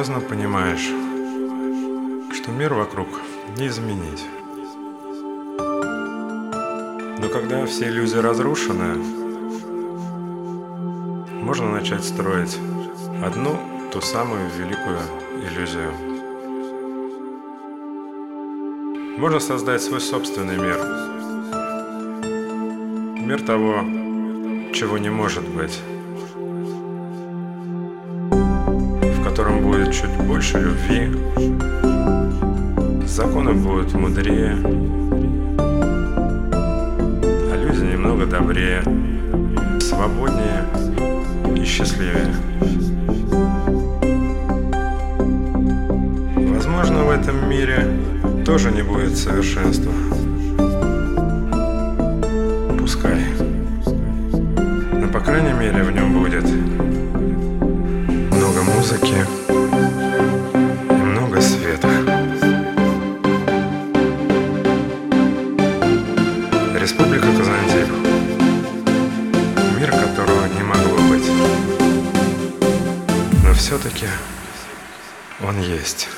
Поздно понимаешь, что мир вокруг не изменить. Но когда все иллюзии разрушены, можно начать строить одну, ту самую великую иллюзию. Можно создать свой собственный мир. Мир того, чего не может быть. Чуть больше любви, законы будут мудрее, а люди немного добрее, свободнее и счастливее. Возможно, в этом мире тоже не будет совершенства. Музыки и много света. Республика Казантип. Мир, которого не могло быть. Но все-таки он есть.